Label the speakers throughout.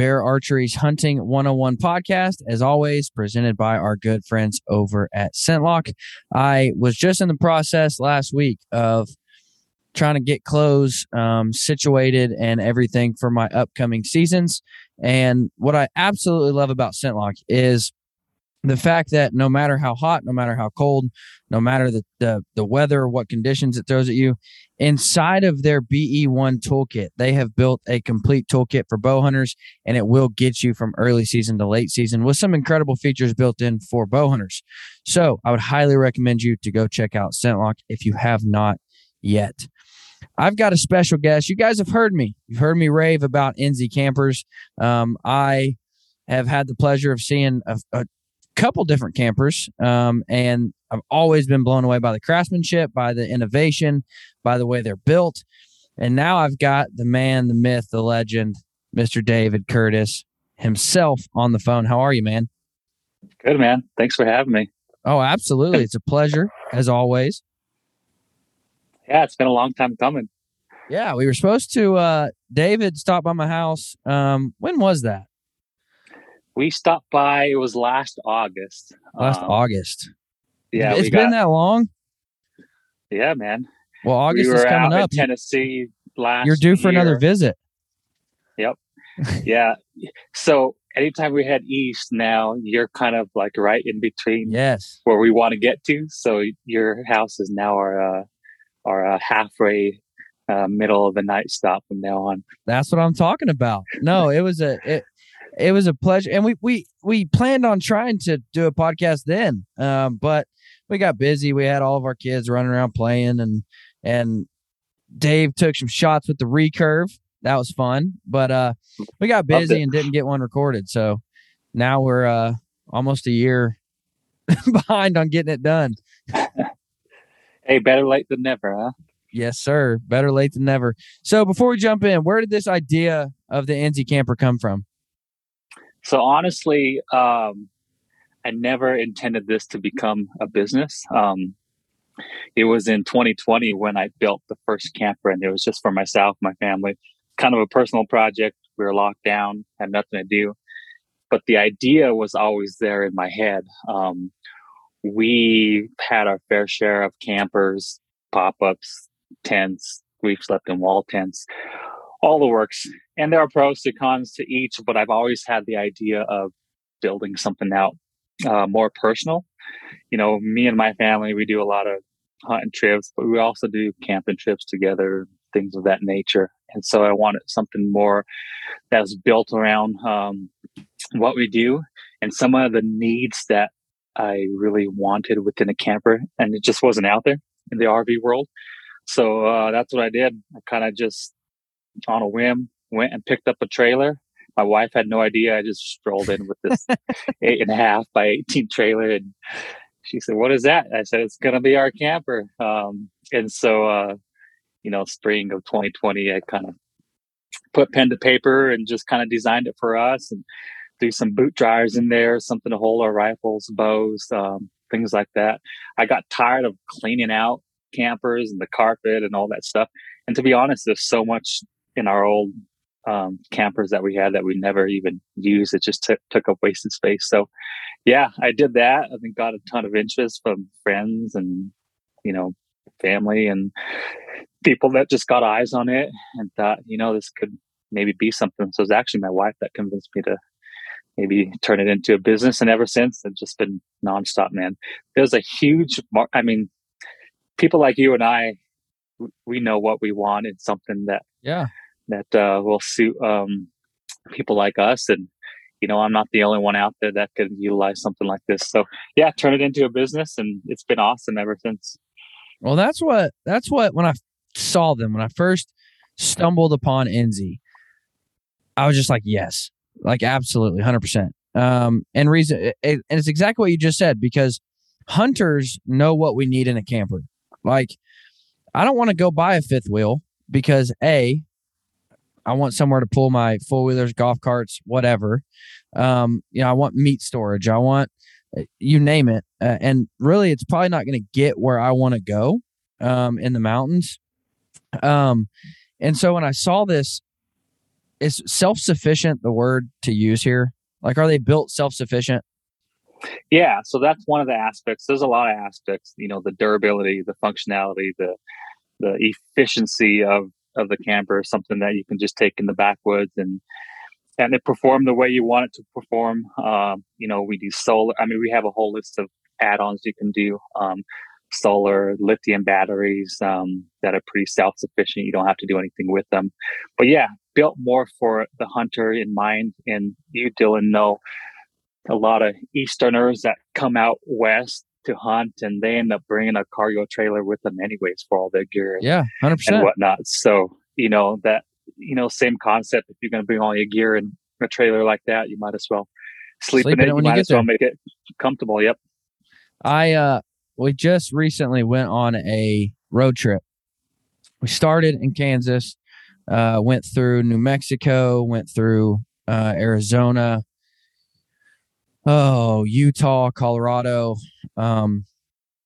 Speaker 1: Bear Archery's Hunting 101 podcast, as always, presented by our good friends over at ScentLok. I was just in the process last week of trying to get clothes um, situated and everything for my upcoming seasons. And what I absolutely love about ScentLok is the fact that no matter how hot, no matter how cold, no matter the, the, the weather, what conditions it throws at you, inside of their BE1 toolkit, they have built a complete toolkit for bow hunters, and it will get you from early season to late season with some incredible features built in for bow hunters. So I would highly recommend you to go check out ScentLok if you have not yet. I've got a special guest. You guys have heard me. You've heard me rave about Enzy campers. Um, I have had the pleasure of seeing a, a couple different campers, um, and I've always been blown away by the craftsmanship, by the innovation, by the way they're built. And now I've got the man, the myth, the legend, Mr. David Curtis himself on the phone. How are you, man?
Speaker 2: Good, man. Thanks for having me.
Speaker 1: Oh, absolutely. It's a pleasure, as always.
Speaker 2: Yeah, it's been a long time coming.
Speaker 1: Yeah, we were supposed to uh David stopped by my house. Um when was that?
Speaker 2: We stopped by it was last August.
Speaker 1: Last
Speaker 2: Um,
Speaker 1: August.
Speaker 2: Yeah,
Speaker 1: It's
Speaker 2: we
Speaker 1: been
Speaker 2: got-
Speaker 1: that long.
Speaker 2: Yeah, man.
Speaker 1: Well, August
Speaker 2: we
Speaker 1: is coming up.
Speaker 2: Tennessee last
Speaker 1: You're due for another visit. Yep.
Speaker 2: Yeah. So anytime we head east now, you're kind of like right in between
Speaker 1: Yes.
Speaker 2: where we want to get to. So your house is now our uh, our uh, halfway uh, middle of the night stop from now on.
Speaker 1: That's what I'm talking about. No, it was a it, it was a pleasure, and we we we planned on trying to do a podcast then, um, but we got busy. We had all of our kids running around playing, and and Dave took some shots with the recurve. That was fun, but uh, we got busy and didn't get one recorded. So now we're uh almost a year behind on getting it done.
Speaker 2: Hey, better late than never, huh?
Speaker 1: Yes, sir. Better late than never. So before we jump in, where did this idea of the Enzy camper come from?
Speaker 2: So honestly, um, I never intended this to become a business. Um, it was in 2020 when I built the first camper, and it was just for myself, my family, kind of a personal project. We were locked down, had nothing to do, but the idea was always there in my head. Um, we had our fair share of campers, pop-ups, tents. We've slept in wall tents, all the works and there are pros to cons to each, but I've always had the idea of building something out uh, more personal. You know, me and my family, we do a lot of hunting trips, but we also do camping trips together, things of that nature. And so I wanted something more that's built around um, what we do and some of the needs that I really wanted within a camper, and it just wasn't out there in the RV world. So uh, that's what I did. I kind of just on a whim went and picked up a trailer. My wife had no idea. I just strolled in with this eight and a half by 18 trailer. And she said, What is that? I said, It's going to be our camper. Um, and so, uh, you know, spring of 2020, I kind of put pen to paper and just kind of designed it for us and do some boot dryers in there, something to hold our rifles, bows, um, things like that. I got tired of cleaning out campers and the carpet and all that stuff. And to be honest, there's so much in our old um, campers that we had that we never even used. It just took took up wasted space. So, yeah, I did that. I think got a ton of interest from friends and you know family, and people that just got eyes on it and thought, you know, this could maybe be something. So it's actually my wife that convinced me to maybe turn it into a business. And ever since, it's just been nonstop, man. There's a huge, mar- I mean, people like you and I, we know what we want. It's something that,
Speaker 1: yeah,
Speaker 2: that uh, will suit um, people like us. And, you know, I'm not the only one out there that could utilize something like this. So yeah, turn it into a business and it's been awesome ever since.
Speaker 1: Well, that's what, that's what, when I saw them, when I first stumbled upon Enzy, I was just like, yes, like absolutely, hundred percent. Um, and reason, it, and it's exactly what you just said because hunters know what we need in a camper. Like, I don't want to go buy a fifth wheel because a, I want somewhere to pull my four wheelers, golf carts, whatever. Um, you know, I want meat storage. I want uh, you name it. Uh, and really, it's probably not going to get where I want to go um, in the mountains. Um, and so when I saw this is self-sufficient the word to use here? Like, are they built self-sufficient?
Speaker 2: Yeah, so that's one of the aspects. There's a lot of aspects, you know, the durability, the functionality, the the efficiency of of the camper is something that you can just take in the backwoods and and it perform the way you want it to perform. Um, you know, we do solar. I mean, we have a whole list of add-ons you can do. Um, solar, lithium batteries um, that are pretty self-sufficient. You don't have to do anything with them. But yeah, built more for the hunter in mind. And you, Dylan, know a lot of Easterners that come out west to hunt and they end up bringing a cargo trailer with them anyways for all their gear
Speaker 1: yeah 100%
Speaker 2: and whatnot. So you know that you know same concept. If you're going to bring all your gear in a trailer like that you might as well sleep, sleep in it, when you might as well make it comfortable. Yep.
Speaker 1: I uh we just recently went on a road trip. We started in kansas uh, went through New Mexico, went through uh, Arizona, oh Utah, Colorado, um,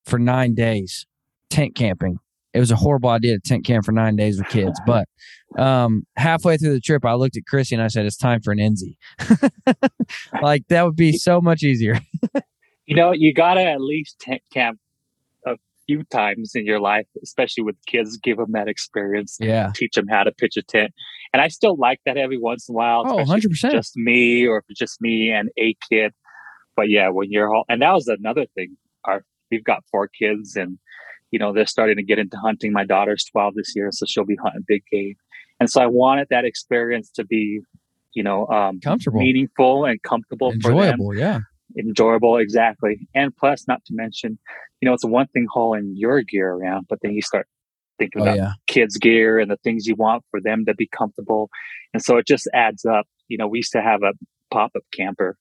Speaker 1: for nine days, tent camping. It was a horrible idea to tent camp for nine days with kids, but um, halfway through the trip, I looked at Chrissy and I said, "It's time for an Enzy." like that would be so much easier.
Speaker 2: you know, you gotta at least tent camp a few times in your life, especially with kids, give them that experience.
Speaker 1: Yeah.
Speaker 2: Teach them how to pitch a tent. And I still like that every once in a while.
Speaker 1: Oh, 100%.
Speaker 2: Just me or just me and a kid. But yeah, when you're all, and that was another thing. Our, we've got four kids and, you know, they're starting to get into hunting. My daughter's 12 this year, so she'll be hunting big game. And so I wanted that experience to be, you know, um,
Speaker 1: comfortable,
Speaker 2: meaningful and comfortable for
Speaker 1: enjoyable. Yeah.
Speaker 2: Enjoyable. Exactly. And plus, not to mention, you know, it's one thing hauling your gear around, but then you start thinking oh, about yeah. kids' gear and the things you want for them to be comfortable. And so it just adds up. You know, we used to have a pop up camper,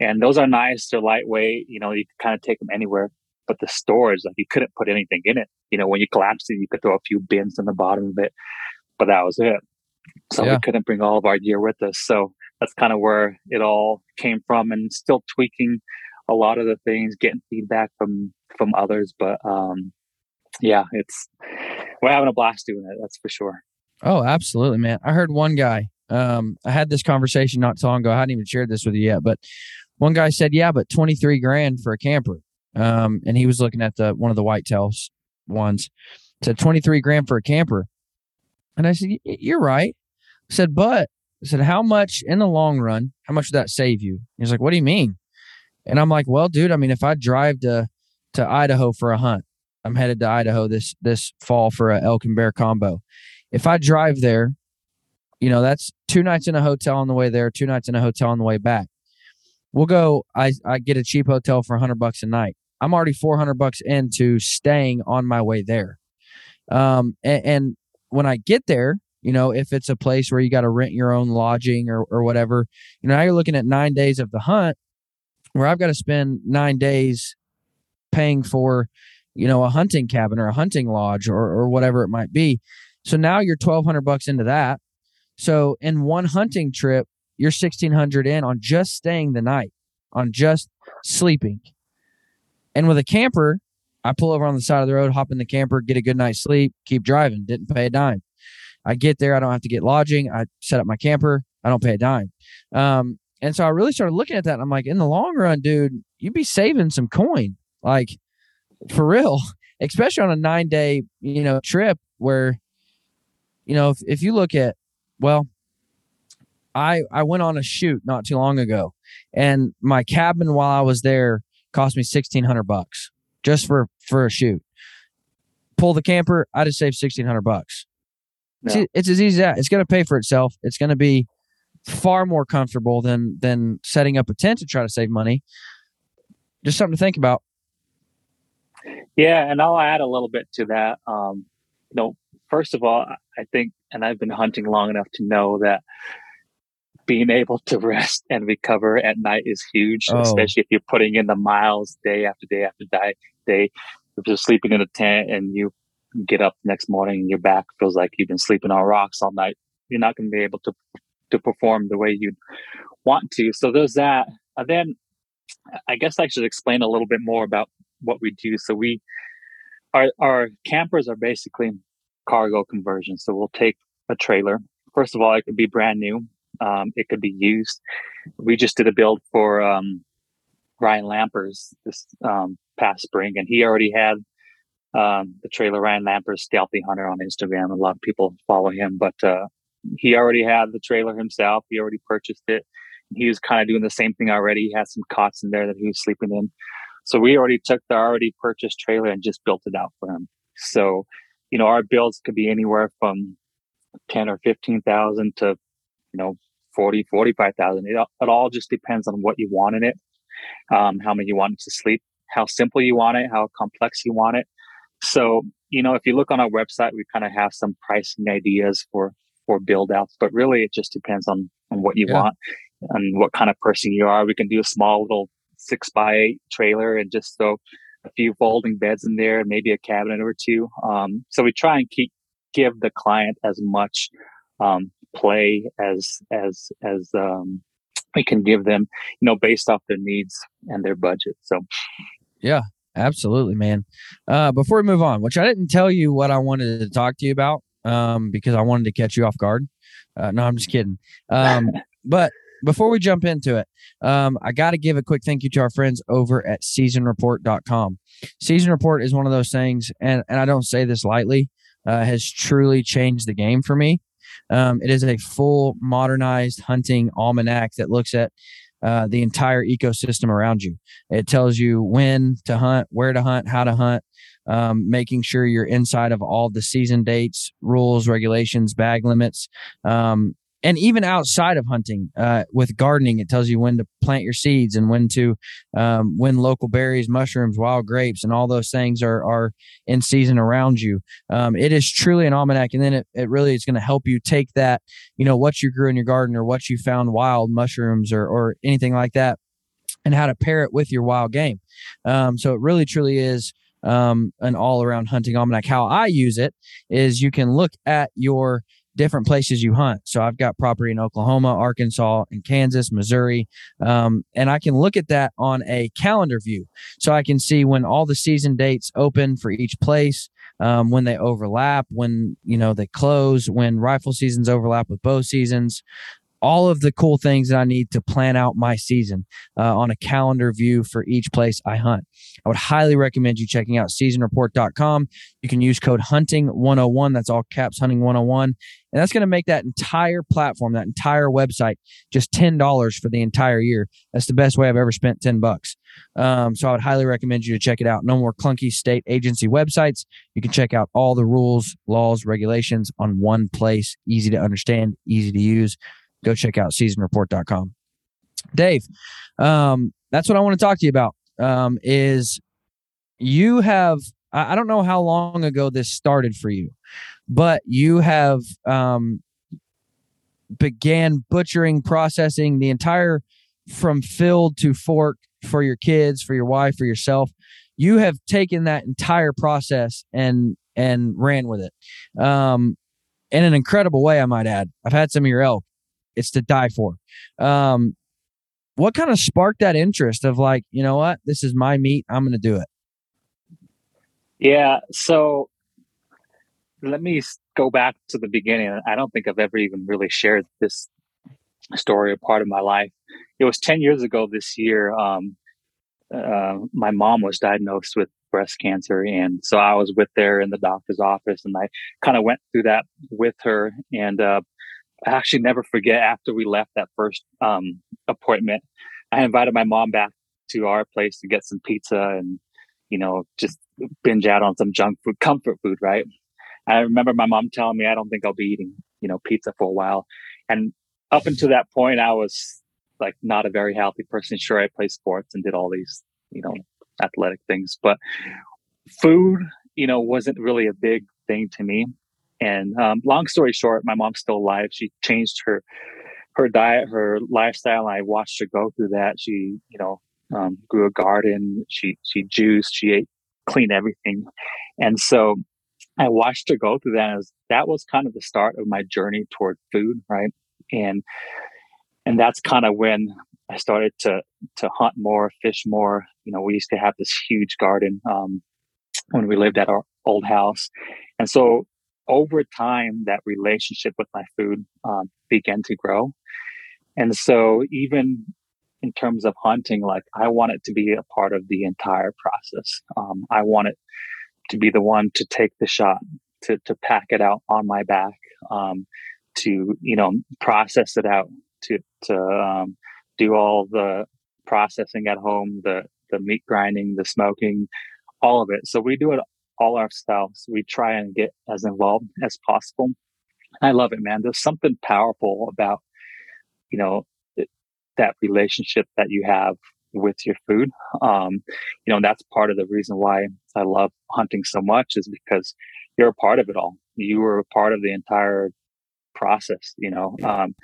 Speaker 2: and those are nice. They're lightweight. You know, you can kind of take them anywhere. But the storage, like you couldn't put anything in it. You know, when you collapsed it, you could throw a few bins in the bottom of it, but that was it. So yeah. we couldn't bring all of our gear with us. So that's kind of where it all came from, and still tweaking a lot of the things, getting feedback from from others. But um, yeah, it's we're having a blast doing it. That's for sure.
Speaker 1: Oh, absolutely, man. I heard one guy. Um, I had this conversation not so long ago. I hadn't even shared this with you yet, but one guy said, "Yeah, but twenty three grand for a camper." Um, and he was looking at the one of the whitetails ones. Said twenty three grand for a camper, and I said, "You're right." I said, "But," I said, "How much in the long run? How much would that save you?" He's like, "What do you mean?" And I'm like, "Well, dude, I mean, if I drive to to Idaho for a hunt. I'm headed to Idaho this this fall for a elk and bear combo. If I drive there, you know, that's two nights in a hotel on the way there, two nights in a hotel on the way back. We'll go I I get a cheap hotel for 100 bucks a night. I'm already 400 bucks into staying on my way there. Um and, and when I get there, you know, if it's a place where you got to rent your own lodging or or whatever, you know, now you're looking at 9 days of the hunt where I've got to spend 9 days paying for, you know, a hunting cabin or a hunting lodge or, or whatever it might be. So now you're 1200 bucks into that. So in one hunting trip, you're 1600 in on just staying the night, on just sleeping. And with a camper, I pull over on the side of the road, hop in the camper, get a good night's sleep, keep driving, didn't pay a dime. I get there, I don't have to get lodging. I set up my camper, I don't pay a dime. Um, and so I really started looking at that. I'm like, in the long run, dude, you'd be saving some coin. Like for real, especially on a nine day, you know, trip where you know, if, if you look at, well, I I went on a shoot not too long ago, and my cabin while I was there cost me sixteen hundred bucks just for for a shoot. Pull the camper, I just saved sixteen hundred bucks. It's, it's as easy as that. It's going to pay for itself. It's going to be far more comfortable than than setting up a tent to try to save money. Just something to think about.
Speaker 2: Yeah, and I'll add a little bit to that. Um, you know, first of all, I think, and I've been hunting long enough to know that being able to rest and recover at night is huge,
Speaker 1: Oh.
Speaker 2: especially if you're putting in the miles day after day after day. day. If you're sleeping in a tent and you get up the next morning and your back feels like you've been sleeping on rocks all night, you're not going to be able to to perform the way you'd want to. So there's that. And then I guess I should explain a little bit more about what we do. So we our our campers are basically cargo conversions. So we'll take a trailer. First of all, it could be brand new. Um, it could be used. We just did a build for um, Ryan Lampers this um, past spring, and he already had um, the trailer. Ryan Lampers, Stealthy Hunter on Instagram. A lot of people follow him, but uh, he already had the trailer himself. He already purchased it. He was kind of doing the same thing already. He had some cots in there that he was sleeping in. So we already took the already purchased trailer and just built it out for him. So, you know, our builds could be anywhere from 10 or 15,000 to, you know, 40, 45,000. It, all- it all just depends on what you want in it, um, how many you want it to sleep, how simple you want it, how complex you want it. So, you know, if you look on our website, we kind of have some pricing ideas for, for build outs, but really it just depends on, on what you
Speaker 1: Yeah.
Speaker 2: want and what kind of person you are. We can do a small little six by eight trailer and just throw a few folding beds in there and maybe a cabinet or two. Um, so we try and keep give the client as much um, play as as as um, we can give them, you know, based off their needs and their budget. So yeah,
Speaker 1: Absolutely, man. Uh, before we move on, which I didn't tell you what I wanted to talk to you about um, because I wanted to catch you off guard. Uh, no, I'm just kidding. Um, but before we jump into it, um, I got to give a quick thank you to our friends over at seasonreport.com. Season Report is one of those things, and, and I don't say this lightly, uh, has truly changed the game for me. Um, it is a full modernized hunting almanac that looks at uh, the entire ecosystem around you. It tells you when to hunt, where to hunt, how to hunt, um, making sure you're inside of all the season dates, rules, regulations, bag limits, um, and even outside of hunting. Uh, with gardening, it tells you when to plant your seeds and when to um, when local berries, mushrooms, wild grapes, and all those things are are in season around you. Um, it is truly an almanac, and then it, it really is going to help you take that, you know, what you grew in your garden or what you found wild mushrooms or or anything like that, and how to pair it with your wild game. Um, so it really truly is um, an all around hunting almanac. How I use it is you can look at your different places you hunt. So I've got property in Oklahoma, Arkansas, and Kansas, Missouri, um, and I can look at that on a calendar view. So I can see when all the season dates open for each place. Um, when they overlap, when you know they close, when rifle seasons overlap with bow seasons, all of the cool things that I need to plan out my season uh, on a calendar view for each place I hunt. I would highly recommend you checking out seasonreport.com. You can use code hunting101. That's all caps hunting 101. And that's going to make that entire platform, that entire website, just $10 for the entire year. That's the best way I've ever spent 10 bucks. Um, so I would highly recommend you to check it out. No more clunky state agency websites. You can check out all the rules, laws, regulations on one place. Easy to understand, easy to use. Go check out seasonreport.com. Dave, um, that's what I want to talk to you about. Um, is you have I don't know how long ago this started for you, but you have um, began butchering, processing the entire from field to fork for your kids, for your wife, for yourself. You have taken that entire process and and ran with it, um, in an incredible way. I might add. I've had some of your elk. It's to die for. Um, what kind of sparked that interest of like, you know what, this is my meat. I'm going to do it.
Speaker 2: Yeah. So let me go back to the beginning. I don't think I've ever even really shared this story or part of my life. It was 10 years ago this year. Um, uh, my mom was diagnosed with breast cancer. And so I was with her in the doctor's office and I kind of went through that with her. And uh, I actually never forget after we left that first um, appointment, I invited my mom back to our place to get some pizza and, you know, just binge out on some junk food, comfort food, right? I remember my mom telling me, I don't think I'll be eating, you know, pizza for a while. And up until that point, I was like not a very healthy person. Sure, I played sports and did all these, you know, athletic things, but food, you know, wasn't really a big thing to me. And um, long story short, my mom's still alive. She changed her her diet, her lifestyle. I watched her go through that. She, you know, um, grew a garden. She she juiced. She ate clean everything, and so I watched her go through that. Was, that was kind of the start of my journey toward food, right? And and that's kind of when I started to to hunt more, fish more. You know, we used to have this huge garden um, when we lived at our old house, and so over time, that relationship with my food um, began to grow. And so, even in terms of hunting, like I want it to be a part of the entire process. Um, I want it to be the one to take the shot, to to pack it out on my back, um, to you know process it out, to to um, do all the processing at home, the the meat grinding, the smoking, all of it. So we do it all ourselves. We try and get as involved as possible. I love it, man. There's something powerful about you know that relationship that you have with your food. Um, you know, that's part of the reason why I love hunting so much is because you're a part of it all. You were a part of the entire process, you know. Um,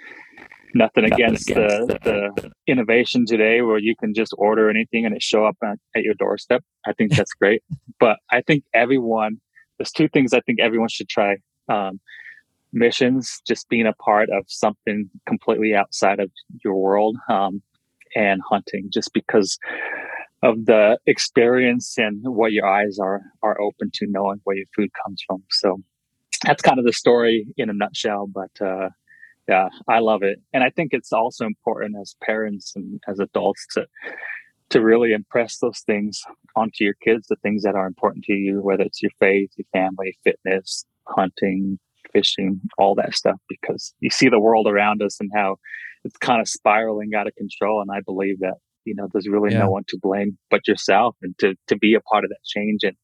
Speaker 2: nothing, nothing against, against the, the, the, innovation today where you can just order anything and it show up at, at your doorstep. I think that's great. but I think everyone, there's two things I think everyone should try. Um, missions, just being a part of something completely outside of your world. Um, and hunting just because of the experience and what your eyes are are open to knowing where your food comes from. So that's kind of the story in a nutshell. But uh, yeah, I love it, and I think it's also important as parents and as adults to to really impress those things onto your kids, the things that are important to you, whether it's your faith, your family, fitness, hunting, fishing, all that stuff, because you see the world around us and how it's kind of spiraling out of control. And I believe that, you know, there's really yeah. no one to blame but yourself and to, to be a part of that change and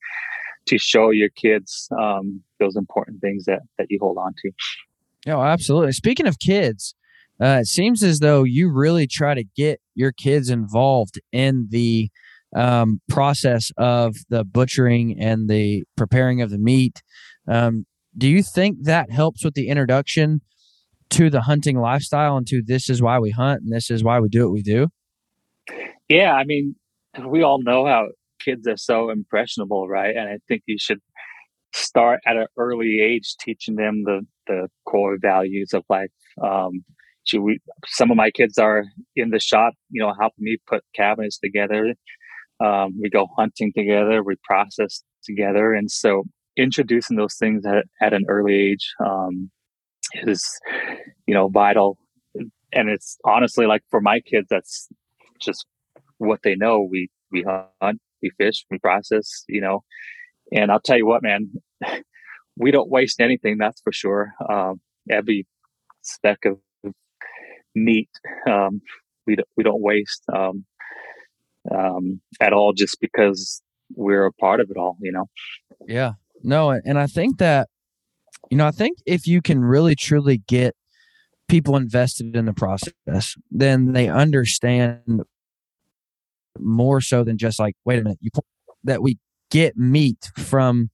Speaker 2: to show your kids um, those important things that, that you hold on to.
Speaker 1: Oh, absolutely. Speaking of kids, uh, it seems as though you really try to get your kids involved in the um, process of the butchering and the preparing of the meat. Um, do you think that helps with the introduction to the hunting lifestyle and to this is why we hunt and this is why we do what we do?
Speaker 2: Yeah, I mean, we all know how kids are so impressionable, right? And I think you should start at an early age teaching them the the core values of life. Um, we, some of my kids are in the shop, you know, helping me put cabinets together. Um, we go hunting together, we process together, and so introducing those things at, at an early age um, is you know vital and it's honestly like for my kids that's just what they know we we hunt we fish we process you know and i'll tell you what man we don't waste anything that's for sure. Um, every speck of meat um, we don't we don't waste um, um, at all just because we're a part of it all you know?
Speaker 1: Yeah. No and i think that you know, I think if you can really truly get people invested in the process, then they understand more so than just like, wait a minute, you that we get meat from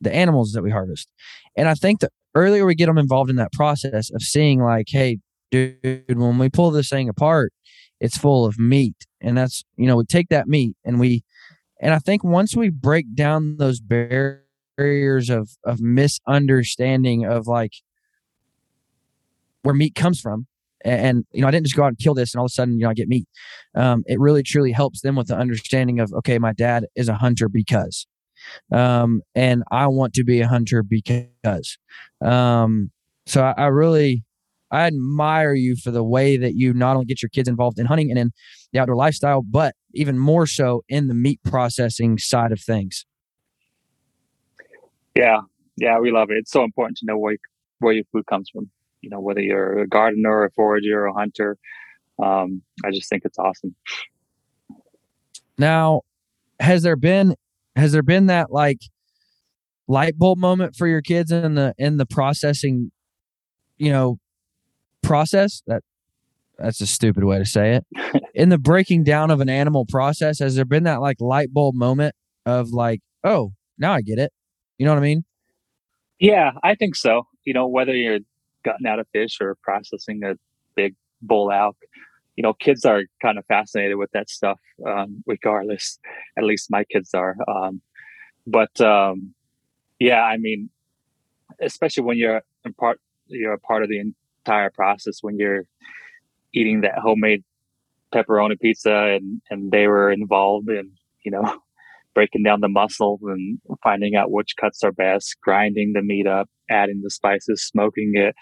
Speaker 1: the animals that we harvest. And I think the earlier we get them involved in that process of seeing like, hey, dude, when we pull this thing apart, it's full of meat. And that's, you know, we take that meat and we, and I think once we break down those barriers of of misunderstanding of like where meat comes from and, you know i didn't just go out and kill this and all of a sudden you know i get meat um, it really truly helps them with the understanding of okay my dad is a hunter because um, and i want to be a hunter because um, so I, I really I admire you for the way that you not only get your kids involved in hunting and in the outdoor lifestyle, but even more so in the meat processing side of things.
Speaker 2: Yeah, yeah, we love it. It's so important to know where where your food comes from. You know, whether you're a gardener, a forager, or a hunter. Um, I just think it's awesome.
Speaker 1: Now, has there been has there been that like light bulb moment for your kids in the in the processing, you know, process? That that's a stupid way to say it. in the breaking down of an animal process, has there been that like light bulb moment of like, oh, now I get it? You know what I mean?
Speaker 2: Yeah, I think so. You know, whether you're gutting out a fish or processing a big bull elk, you know, kids are kind of fascinated with that stuff, um, regardless. At least my kids are. Um, but um, yeah, I mean, especially when you're in part, you're a part of the entire process when you're eating that homemade pepperoni pizza, and and they were involved in, you know, breaking down the muscles and finding out which cuts are best, grinding the meat up, adding the spices, smoking it,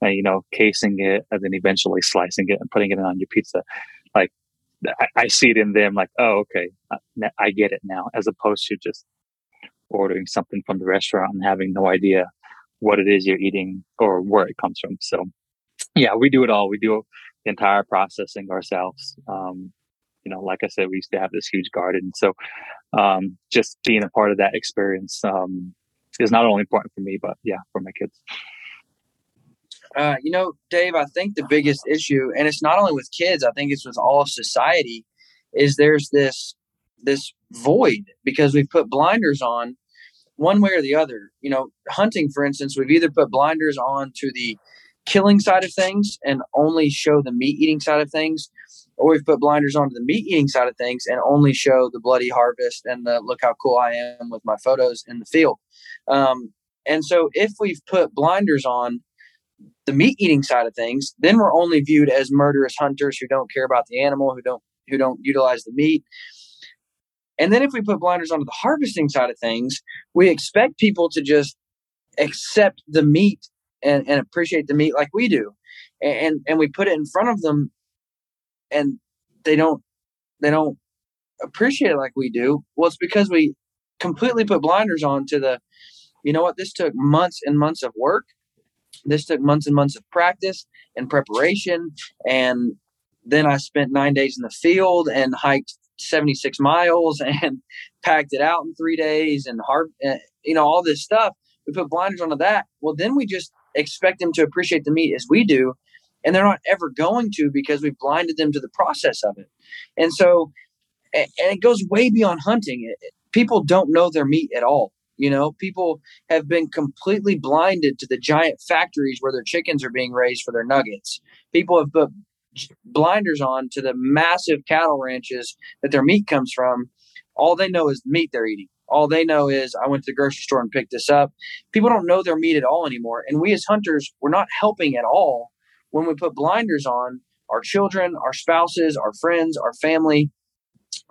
Speaker 2: and, you know, casing it, and then eventually slicing it and putting it on your pizza. Like, I, I see it in them, like, oh, okay, I, I get it now, as opposed to just ordering something from the restaurant and having no idea what it is you're eating or where it comes from. So, yeah, we do it all. We do the entire processing ourselves. Um, you know, like I said, we used to have this huge garden. So um, just being a part of that experience um, is not only important for me, but yeah, for my kids.
Speaker 1: Uh, you know, Dave, I think the biggest issue, and it's not only with kids, I think it's with all of society, is there's this this void because we've put blinders on one way or the other. You know, hunting, for instance, we've either put blinders on to the killing side of things and only show the meat eating side of things, or we've put blinders onto the meat eating side of things and only show the bloody harvest and the look how cool I am with my photos in the field. Um, and so if we've put blinders on the meat eating side of things, then we're only viewed as murderous hunters who don't care about the animal, who don't who don't utilize the meat. And then if we put blinders onto the harvesting side of things, we expect people to just accept the meat and, and appreciate the meat like we do. And and we put it in front of them and they don't they don't appreciate it like we do. Well, it's because we completely put blinders on to the, you know what, this took months and months of work. This took months and months of practice and preparation. And then I spent nine days in the field and hiked 76 miles and packed it out in three days and hard, eh, you know, all this stuff. We put blinders onto that. Well, then we just expect them to appreciate the meat as we do and they're not ever going to because we've blinded them to the process of it. And so, and it goes way beyond hunting. People don't know their meat at all. You know, people have been completely blinded to the giant factories where their chickens are being raised for their nuggets. People have put blinders on to the massive cattle ranches that their meat comes from. All they know is the meat they're eating. All they know is I went to the grocery store and picked this up. People don't know their meat at all anymore. And we as hunters, we're not helping at all when we put blinders on our children, our spouses, our friends, our family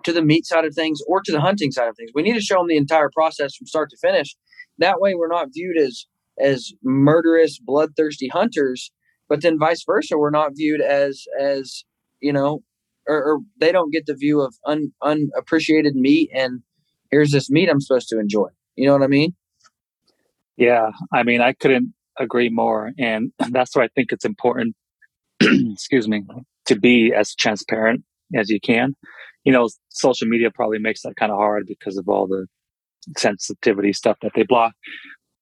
Speaker 1: to the meat side of things or to the hunting side of things. We need to show them the entire process from start to finish. That way we're not viewed as as murderous, bloodthirsty hunters, but then vice versa, we're not viewed as as, you know, or, or they don't get the view of un, unappreciated meat and here's this meat I'm supposed to enjoy. You know what I mean?
Speaker 2: Yeah, I mean, I couldn't agree more. And that's why I think it's important, excuse me, to be as transparent as you can. You know, social media probably makes that kind of hard because of all the sensitivity stuff that they block.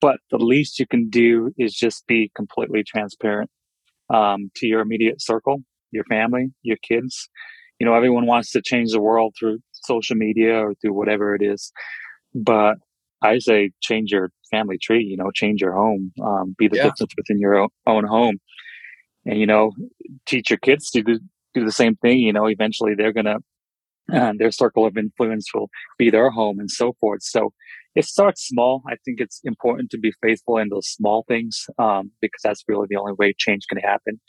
Speaker 2: But the least you can do is just be completely transparent um, to your immediate circle, your family, your kids. You know, everyone wants to change the world through social media or through whatever it is. But I say change your family tree, you know, change your home, um, be the yeah. difference within your own, home. And, you know, teach your kids to do, do the same thing. You know, eventually they're going to, uh, their circle of influence will be their home and so forth. So it starts small. I think it's important to be faithful in those small things um, because that's really the only way change can happen.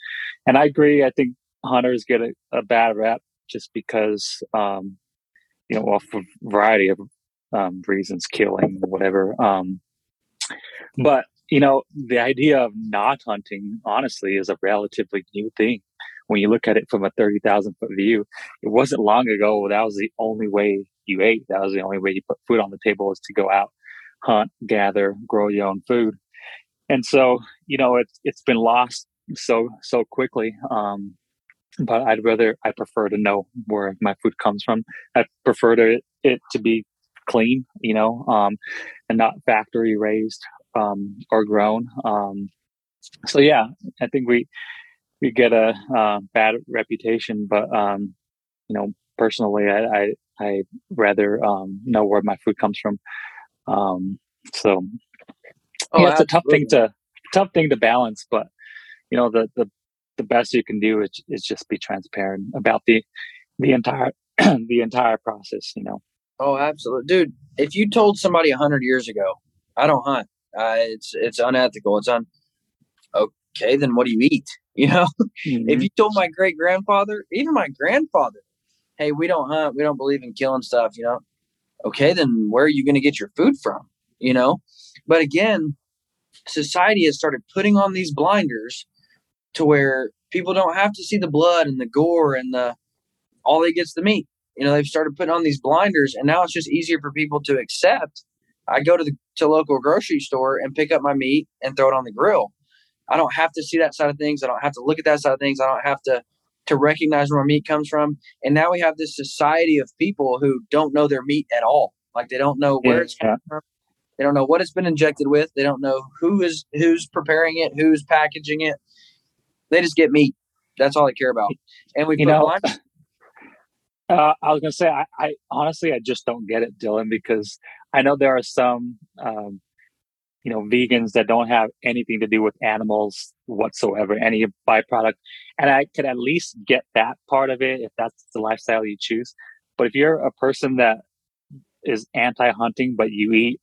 Speaker 2: And I agree. I think hunters get a, a bad rap just because, um, you know, well, for a variety of um, reasons, killing, whatever. Um, but you know, the idea of not hunting, honestly, is a relatively new thing. When you look at it from a thirty thousand foot view, it wasn't long ago that was the only way you ate. That was the only way you put food on the table was to go out hunt, gather, grow your own food. And so, you know, it's it's been lost so so quickly. Um, but I'd rather I prefer to know where my food comes from. I prefer to it to be clean, you know, um, and not factory raised um, or grown. Um, so yeah, I think we we get a uh, bad reputation, but um, you know, personally, I I I rather um, know where my food comes from. Um, so oh, yeah, it's a tough thing to tough thing to balance, but you know, the the the best you can do is is just be transparent about the the entire the entire process. You know.
Speaker 1: Oh, absolutely, dude. If you told somebody a hundred years ago, I don't hunt. Uh, it's it's unethical. It's un. Okay, then what do you eat? You know, mm-hmm. if you told my great grandfather, even my grandfather, hey, we don't hunt, we don't believe in killing stuff. You know, okay, then where are you going to get your food from? You know, but again, society has started putting on these blinders to where people don't have to see the blood and the gore and the all they get's the meat. You know, they've started putting on these blinders, and now it's just easier for people to accept. I go to the to local grocery store and pick up my meat and throw it on the grill. I don't have to see that side of things. I don't have to look at that side of things. I don't have to to recognize where my meat comes from. And now we have this society of people who don't know their meat at all. Like they don't know where yeah. it's from. They don't know what it's been injected with. They don't know who is who's preparing it, who's packaging it. They just get meat. That's all they care about. And we
Speaker 2: you know, uh, I was gonna say, I, I, honestly, I just don't get it, Dylan, because I know there are some, um, you know, vegans that don't have anything to do with animals whatsoever, any byproduct, and I could at least get that part of it if that's the lifestyle you choose. But if you're a person that is anti-hunting, but you eat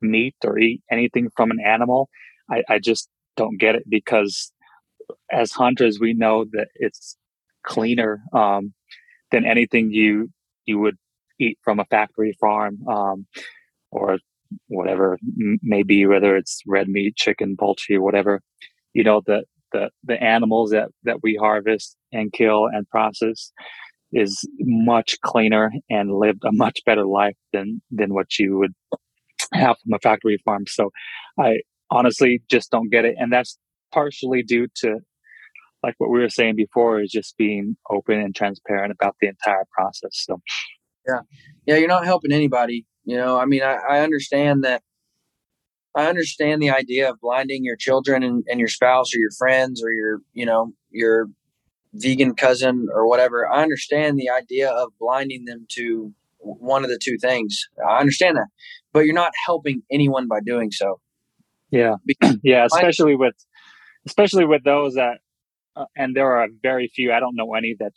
Speaker 2: meat or eat anything from an animal, I, I just don't get it because as hunters, we know that it's cleaner um, than anything you you would eat from a factory farm um, or whatever maybe whether it's red meat, chicken, poultry, whatever. You know the the the animals that that we harvest and kill and process is much cleaner and lived a much better life than than what you would have from a factory farm. So I honestly just don't get it. And that's partially due to like what we were saying before is just being open and transparent about the entire process. So
Speaker 1: yeah. Yeah, you're not helping anybody. You know, I mean I, I understand that I understand the idea of blinding your children and, and your spouse or your friends or your, you know, your vegan cousin or whatever. I understand the idea of blinding them to one of the two things. I understand that, but you're not helping anyone by doing so.
Speaker 2: Yeah, yeah, especially with especially with those that, uh, and there are very few. I don't know any that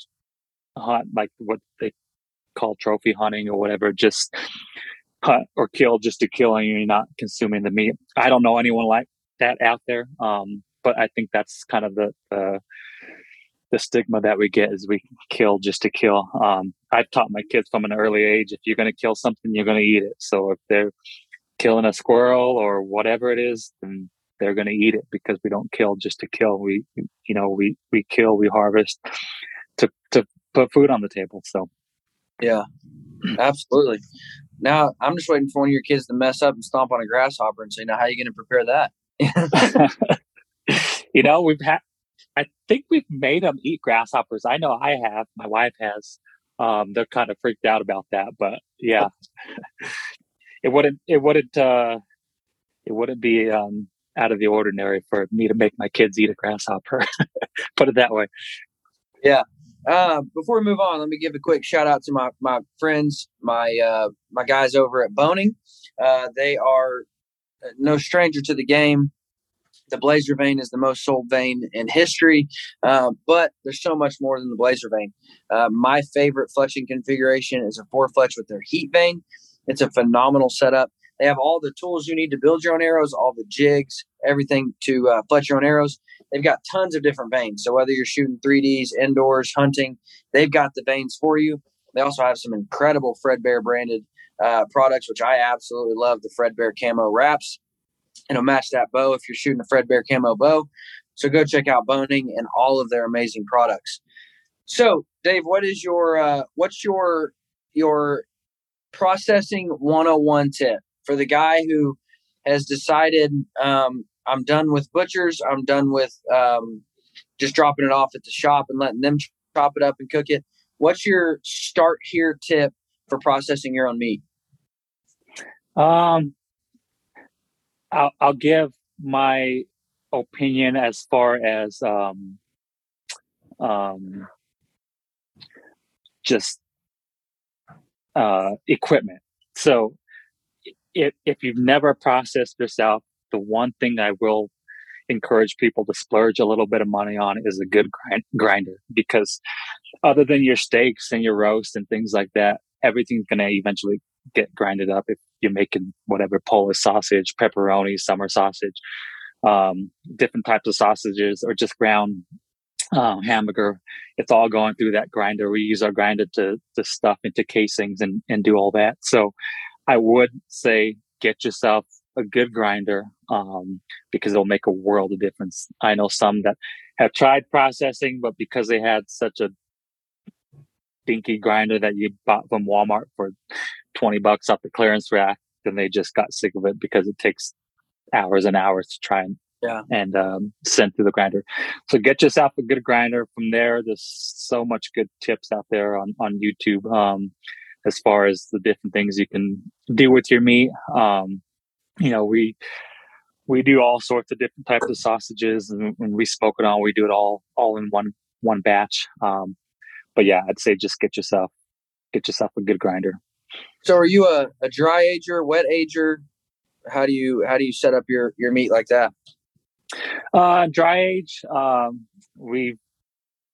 Speaker 2: hunt like what they call trophy hunting or whatever. Just hunt or kill just to kill, and you're not consuming the meat. I don't know anyone like that out there. Um, but I think that's kind of the, the the stigma that we get is we kill just to kill. Um, I've taught my kids from an early age if you're going to kill something, you're going to eat it. So if they're killing a squirrel or whatever it is, then they're going to eat it because we don't kill just to kill. We, you know, we we kill, we harvest to to put food on the table. So,
Speaker 1: yeah, absolutely. Now I'm just waiting for one of your kids to mess up and stomp on a grasshopper and say, "Now, how are you going to prepare
Speaker 2: that?" you know, we've had I think we've made them eat grasshoppers. I know I have. My wife has. Um, they're kind of freaked out about that, but yeah, it wouldn't. It wouldn't. Uh, it wouldn't be um, out of the ordinary for me to make my kids eat a grasshopper. Put it that way.
Speaker 1: Yeah. Uh, before we move on, let me give a quick shout out to my my friends, my uh, my guys over at Bohning. Uh, they are no stranger to the game the Blazer vane is the most sold vane in history, uh, but there's so much more than the Blazer vane. Uh, my favorite fletching configuration is a four fletch with their heat vane. It's a phenomenal setup. They have all the tools you need to build your own arrows, all the jigs, everything to uh, fletch your own arrows. They've got tons of different vanes. So whether you're shooting 3Ds, indoors, hunting, they've got the vanes for you. They also have some incredible Fredbear branded uh, products, which I absolutely love. The Fredbear camo wraps know, match that bow if you're shooting a Fredbear camo bow. So go check out Bohning and all of their amazing products. So, Dave, what is your uh, what's your your processing 101 tip for the guy who has decided um, I'm done with butchers, I'm done with um, just dropping it off at the shop and letting them chop it up and cook it. What's your start here tip for processing your own meat?
Speaker 2: Um, I'll, I'll give my opinion as far as um, um, just uh, equipment. So, if if you've never processed yourself, the one thing I will encourage people to splurge a little bit of money on is a good grind, grinder because other than your steaks and your roast and things like that, everything's going to eventually get grinded up if you're making whatever Polish sausage, pepperoni, summer sausage, um, different types of sausages, or just ground um, hamburger. It's all going through that grinder. We use our grinder to to stuff into casings and and do all that. So I would say get yourself a good grinder um, because it'll make a world of difference. I know some that have tried processing, but because they had such a dinky grinder that you bought from Walmart for 20 bucks off the clearance rack, then they just got sick of it because it takes hours and hours to try and
Speaker 1: yeah.
Speaker 2: and um, send through the grinder. So get yourself a good grinder. From there, there's so much good tips out there on on YouTube um, as far as the different things you can do with your meat. Um, you know, we we do all sorts of different types of sausages, and when we smoke it all, we do it all all in one one batch. Um, but yeah, I'd say just get yourself get yourself a good grinder.
Speaker 1: So, are you a, a dry ager, wet ager? How do you how do you set up your your meat like that?
Speaker 2: Uh, dry age. Um, we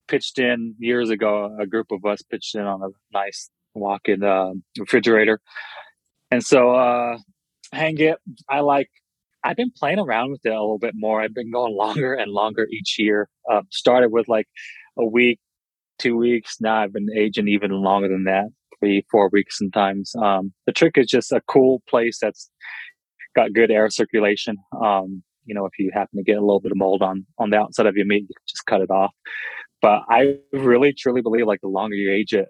Speaker 2: pitched in years ago. A group of us pitched in on a nice walk-in uh, refrigerator, and so uh, hang it. I like. I've been playing around with it a little bit more. I've been going longer and longer each year. Uh, started with like a week, two weeks. Now I've been aging even longer than that, three, four weeks sometimes. Um, the trick is just a cool place that's got good air circulation. Um, you know, if you happen to get a little bit of mold on on the outside of your meat, you can just cut it off. But I really truly believe like the longer you age it,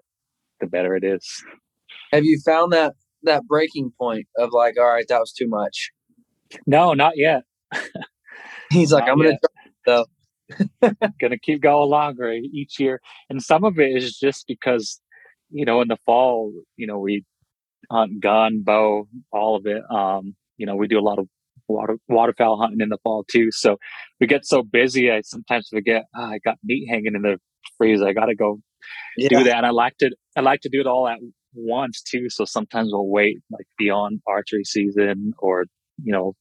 Speaker 2: the better it is.
Speaker 1: Have you found that that breaking point of like, all right, that was too much?
Speaker 2: No, not yet.
Speaker 1: He's like, not I'm gonna though.
Speaker 2: gonna keep going longer each year, and some of it is just because you know in the fall, you know we hunt gun, bow, all of it. Um, you know, we do a lot of water waterfowl hunting in the fall too. So we get so busy, I sometimes forget oh, I got meat hanging in the freezer. I got to go yeah. do that. And I like to I like to do it all at once too. So sometimes we'll wait like beyond archery season or you know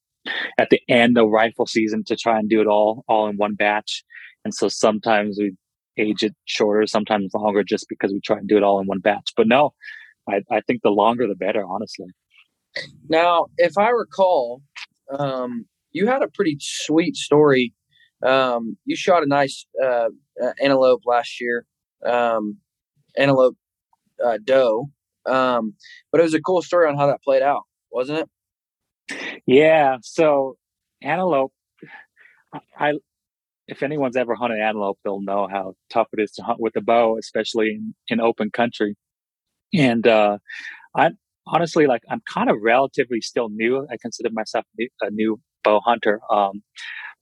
Speaker 2: at the end of rifle season to try and do it all all in one batch. And so sometimes we age it shorter, sometimes longer, just because we try and do it all in one batch. But no, I, I think the longer the better, honestly.
Speaker 1: Now, if I recall, um, you had a pretty sweet story. Um, you shot a nice uh, antelope last year, um, antelope uh, doe. Um, but it was a cool story on how that played out, wasn't
Speaker 2: it? Yeah. So antelope, I, if anyone's ever hunted antelope, they'll know how tough it is to hunt with a bow, especially in, in open country. And uh, I honestly, like I'm kind of relatively still new. I consider myself a new bow hunter. Um,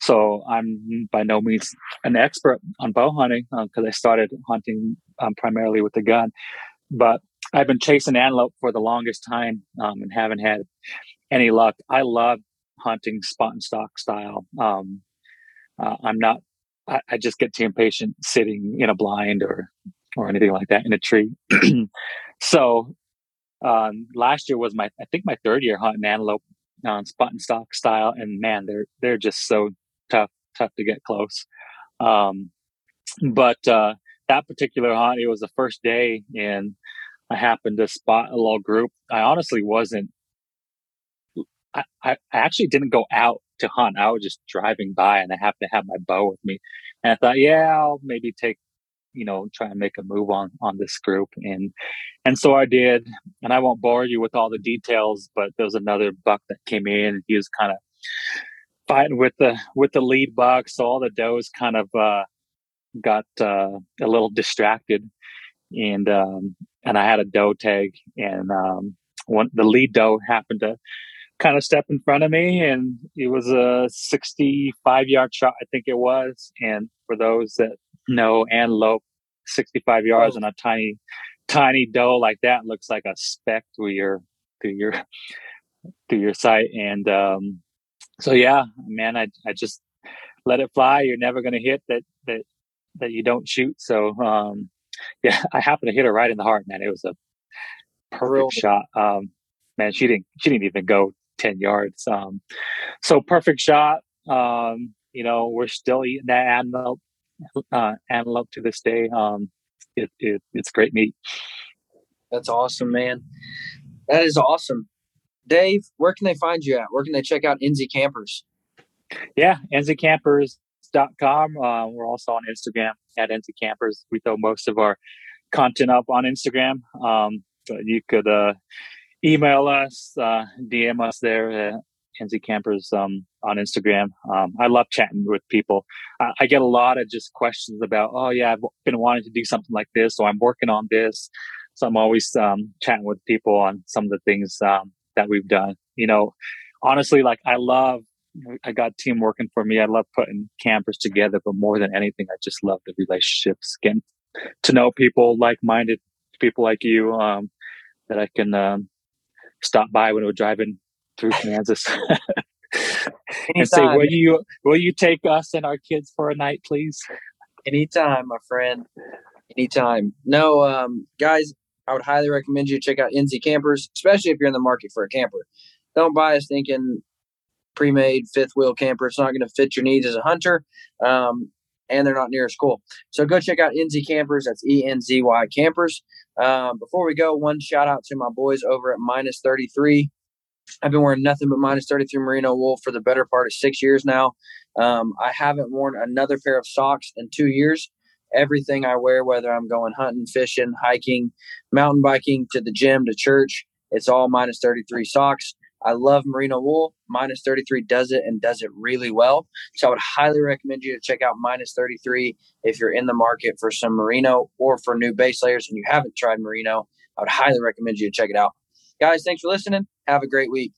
Speaker 2: so I'm by no means an expert on bow hunting because um, I started hunting um, primarily with a gun. But I've been chasing antelope for the longest time um, and haven't had any luck. I love hunting spot and stock style. Um, uh, I'm not. I, I, just get too impatient sitting in a blind or or anything like that in a tree. so um, last year was my, I think my third year hunting antelope um, spot and stock style, and man, they're they're just so tough, tough to get close. Um, but uh, that particular hunt, it was the first day, and I happened to spot a little group. I honestly wasn't. I, I actually didn't go out to hunt. I was just driving by, and I happened to have my bow with me, and I thought, yeah, I'll maybe take you know try and make a move on on this group. And and so i did. And i won't bore you with all the details but there was another buck that came in. He was kind of fighting with the with the lead buck. So all the does kind of uh got uh a little distracted. And um and i had a doe tag. And um one the lead doe happened to kind of step in front of me, and it was a 65 yard shot, I think it was. And for those that know antelope, 65 yards oh. on a tiny, tiny doe like that looks like a speck through your through your through your sight. And um, so, yeah, man, I I just let it fly. You're never going to hit that that that you don't shoot. So, um, yeah, I happened to hit her right in the heart, man. It was a perfect Real. shot. Um, man, she didn't she didn't even go 10 yards. Um, so perfect shot. Um, you know, we're still eating that antelope, uh, antelope to this day. Um, it, it, it's great meat.
Speaker 1: That's awesome, man. That is awesome. Dave, where can they find you at? Where can they check out Enzy Campers?
Speaker 2: Yeah, enzycampers.com. Uh, we're also on Instagram at Enzy Campers. We throw most of our content up on Instagram. Um, you could uh, email us, uh, DM us there Enzy Campers um, on Instagram. Um, I love chatting with people. I, I, get a lot of just questions about, oh yeah, I've been wanting to do something like this, so I'm working on this. So I'm always um, chatting with people on some of the things um, that we've done. You know, honestly, like I love. I got team working for me. I love putting campers together, but more than anything, I just love the relationships, getting to know people, like-minded people like you, um, that I can um, stop by when we're driving through Kansas and say, "Will you will you take us and our kids for a night, please?"
Speaker 1: Anytime, my friend. Anytime. No, um, guys, I would highly recommend you check out Enzy Campers, especially if you're in the market for a camper. Don't buy us thinking pre-made fifth wheel camper. It's not going to fit your needs as a hunter. Um, and they're not near a school. So go check out Enzy Campers. That's E N Z Y Campers. Um, before we go, one shout out to my boys over at Minus 33. I've been wearing nothing but Minus 33 merino wool for the better part of six years now. Um, I haven't worn another pair of socks in two years. Everything I wear, whether I'm going hunting, fishing, hiking, mountain biking, to the gym, to church, it's all Minus 33 socks. I love merino wool. Minus 33 does it and does it really well. So I would highly recommend you to check out Minus 33 if you're in the market for some merino or for new base layers and you haven't tried merino. I would highly recommend you to check it out. Guys, thanks for listening. Have a great week.